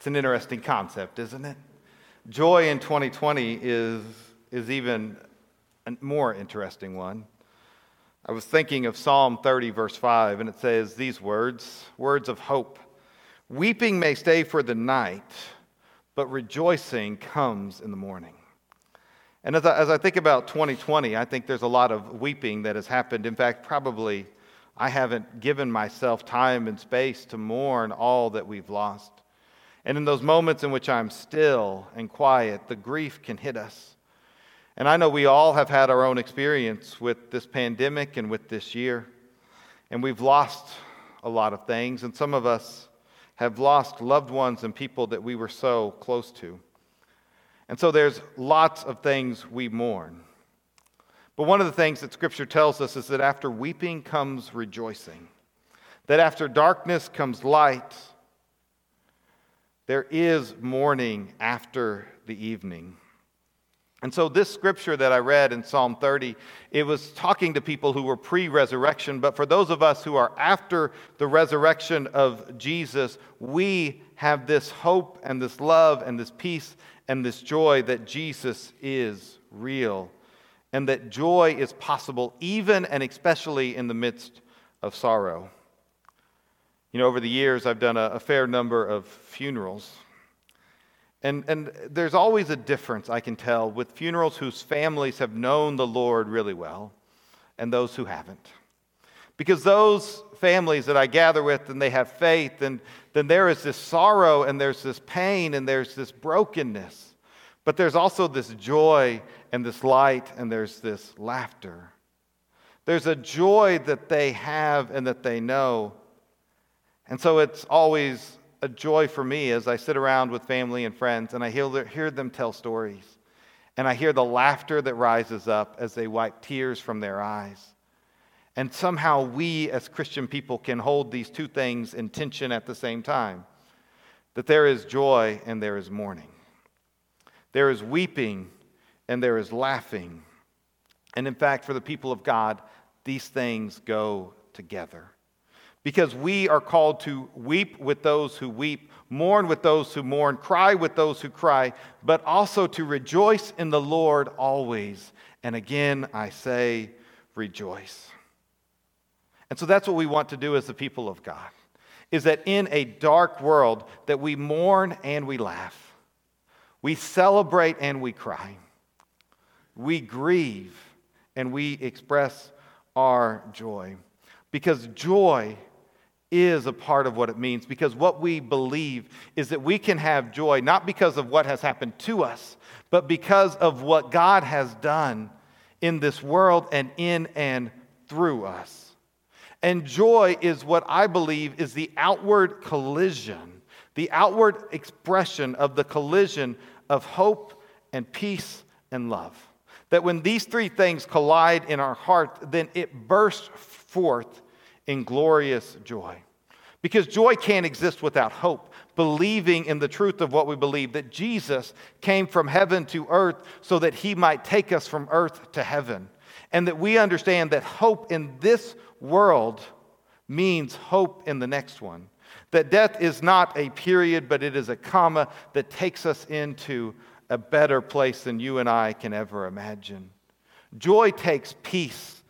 It's an interesting concept, isn't it? Joy in 2020 is, is even a more interesting one. I was thinking of Psalm 30, verse 5, and it says these words words of hope. Weeping may stay for the night, but rejoicing comes in the morning. And as I, as I think about 2020, I think there's a lot of weeping that has happened. In fact, probably I haven't given myself time and space to mourn all that we've lost. And in those moments in which I'm still and quiet, the grief can hit us. And I know we all have had our own experience with this pandemic and with this year. And we've lost a lot of things. And some of us have lost loved ones and people that we were so close to. And so there's lots of things we mourn. But one of the things that Scripture tells us is that after weeping comes rejoicing, that after darkness comes light. There is morning after the evening. And so, this scripture that I read in Psalm 30, it was talking to people who were pre resurrection. But for those of us who are after the resurrection of Jesus, we have this hope and this love and this peace and this joy that Jesus is real and that joy is possible even and especially in the midst of sorrow. You know, over the years, I've done a, a fair number of funerals. And, and there's always a difference, I can tell, with funerals whose families have known the Lord really well and those who haven't. Because those families that I gather with and they have faith, and then there is this sorrow and there's this pain and there's this brokenness. But there's also this joy and this light and there's this laughter. There's a joy that they have and that they know. And so it's always a joy for me as I sit around with family and friends and I hear, hear them tell stories. And I hear the laughter that rises up as they wipe tears from their eyes. And somehow we as Christian people can hold these two things in tension at the same time that there is joy and there is mourning. There is weeping and there is laughing. And in fact, for the people of God, these things go together. Because we are called to weep with those who weep, mourn with those who mourn, cry with those who cry, but also to rejoice in the Lord always. And again, I say, rejoice. And so that's what we want to do as the people of God. Is that in a dark world that we mourn and we laugh we celebrate and we cry. We grieve and we express our joy. Because joy is a part of what it means. Because what we believe is that we can have joy not because of what has happened to us, but because of what God has done in this world and in and through us. And joy is what I believe is the outward collision the outward expression of the collision of hope and peace and love. That when these three things collide in our heart, then it bursts forth in glorious joy. Because joy can't exist without hope, believing in the truth of what we believe that Jesus came from heaven to earth so that he might take us from earth to heaven. And that we understand that hope in this world means hope in the next one. That death is not a period, but it is a comma that takes us into a better place than you and I can ever imagine. Joy takes peace,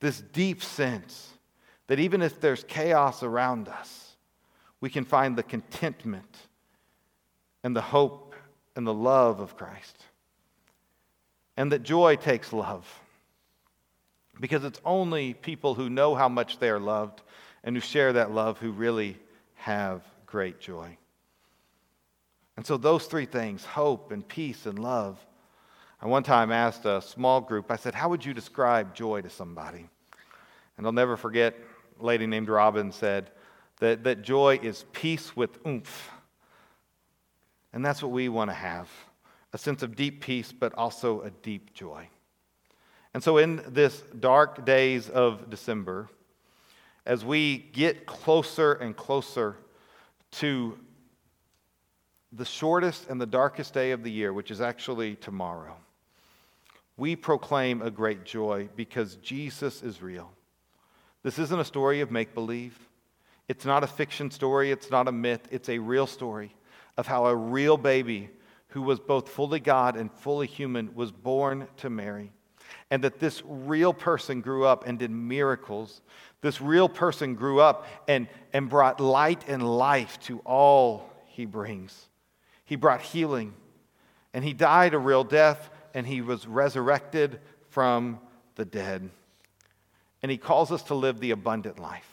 this deep sense that even if there's chaos around us, we can find the contentment and the hope and the love of Christ. And that joy takes love. Because it's only people who know how much they are loved and who share that love who really have great joy. And so, those three things hope and peace and love. I one time asked a small group, I said, How would you describe joy to somebody? And I'll never forget, lady named Robin said that, that joy is peace with oomph. And that's what we want to have a sense of deep peace, but also a deep joy. And so, in this dark days of December, as we get closer and closer to the shortest and the darkest day of the year, which is actually tomorrow, we proclaim a great joy because Jesus is real. This isn't a story of make believe. It's not a fiction story. It's not a myth. It's a real story of how a real baby who was both fully God and fully human was born to Mary. And that this real person grew up and did miracles. This real person grew up and, and brought light and life to all he brings. He brought healing. And he died a real death and he was resurrected from the dead. And he calls us to live the abundant life.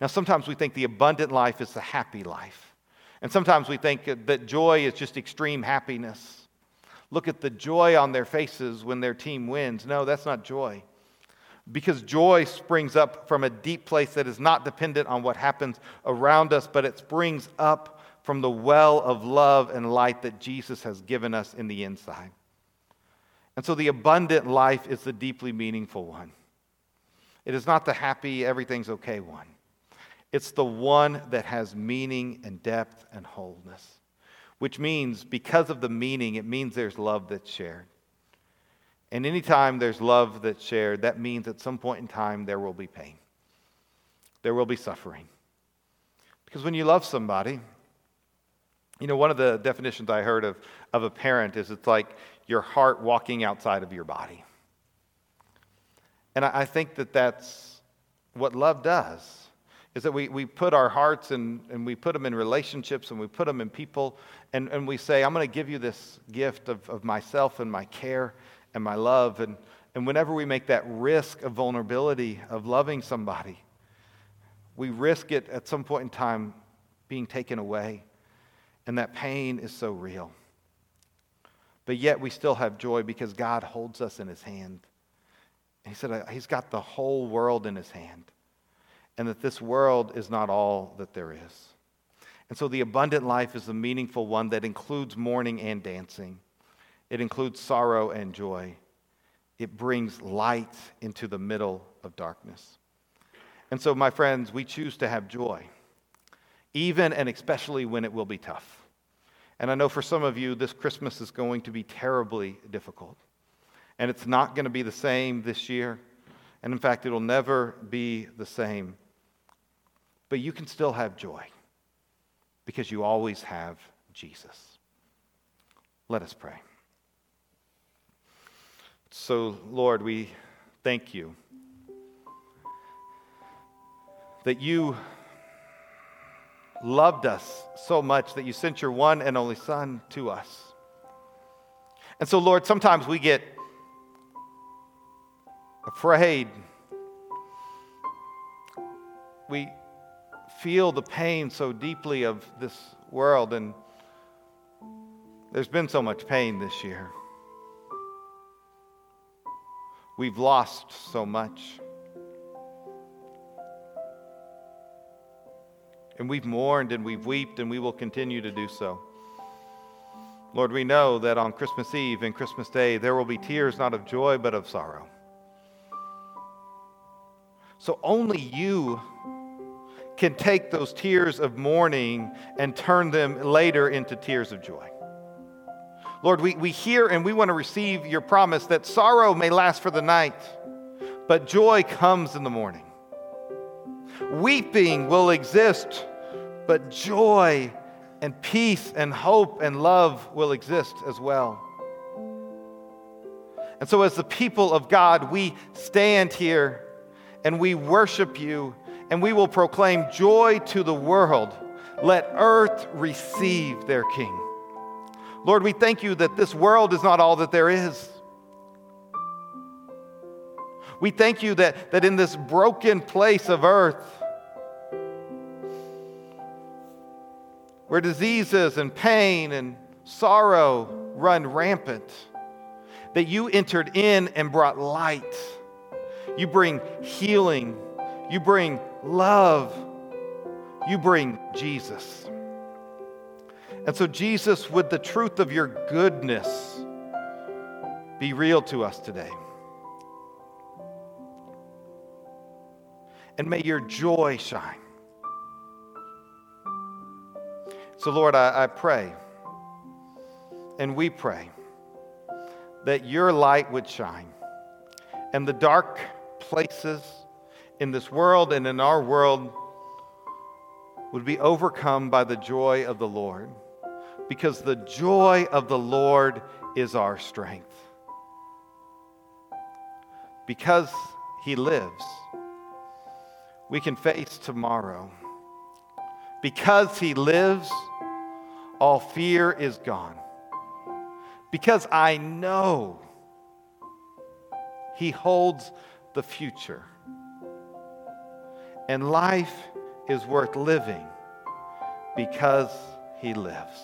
Now, sometimes we think the abundant life is the happy life. And sometimes we think that joy is just extreme happiness. Look at the joy on their faces when their team wins. No, that's not joy. Because joy springs up from a deep place that is not dependent on what happens around us, but it springs up from the well of love and light that Jesus has given us in the inside. And so the abundant life is the deeply meaningful one. It is not the happy, everything's okay one. It's the one that has meaning and depth and wholeness, which means because of the meaning, it means there's love that's shared. And anytime there's love that's shared, that means at some point in time there will be pain, there will be suffering. Because when you love somebody, you know, one of the definitions I heard of, of a parent is it's like your heart walking outside of your body. And I, think that that's what love does is that we, we put our hearts and, and we put them in relationships and we put them in people and, and we say, I'm going to give you this gift of, of myself and my care and my love. And, and whenever we make that risk of vulnerability of loving somebody, we risk it at some point in time being taken away. And that pain is so real. But yet we still have joy because God holds us in his hand. He said, He's got the whole world in his hand. And that this world is not all that there is. And so the abundant life is the meaningful one that includes mourning and dancing, it includes sorrow and joy. It brings light into the middle of darkness. And so, my friends, we choose to have joy, even and especially when it will be tough. And I know for some of you, this Christmas is going to be terribly difficult. And it's not going to be the same this year. And in fact, it'll never be the same. But you can still have joy because you always have Jesus. Let us pray. So, Lord, we thank you that you loved us so much that you sent your one and only Son to us. And so, Lord, sometimes we get afraid. We feel the pain so deeply of this world, and there's been so much pain this year. We've lost so much. And we've mourned and we've wept and we will continue to do so. Lord, we know that on Christmas Eve and Christmas Day there will be tears not of joy but of sorrow. So only you can take those tears of mourning and turn them later into tears of joy. Lord, we, we hear and we want to receive your promise that sorrow may last for the night, but joy comes in the morning. Weeping will exist, but joy and peace and hope and love will exist as well. And so, as the people of God, we stand here and we worship you and we will proclaim joy to the world. Let earth receive their King. Lord, we thank you that this world is not all that there is. We thank you that, that in this broken place of earth, where diseases and pain and sorrow run rampant, that you entered in and brought light. You bring healing, you bring love, you bring Jesus. And so, Jesus, would the truth of your goodness be real to us today? And may your joy shine. So, Lord, I, I pray, and we pray, that your light would shine, and the dark places in this world and in our world would be overcome by the joy of the Lord because the joy of the Lord is our strength. Because He lives, we can face tomorrow. Because He lives, all fear is gone. Because I know He holds the future. And life is worth living because He lives.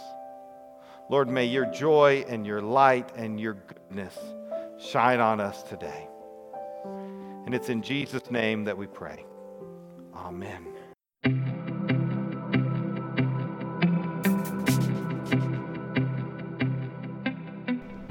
Lord, may your joy and your light and your goodness shine on us today. And it's in Jesus' name that we pray. Amen.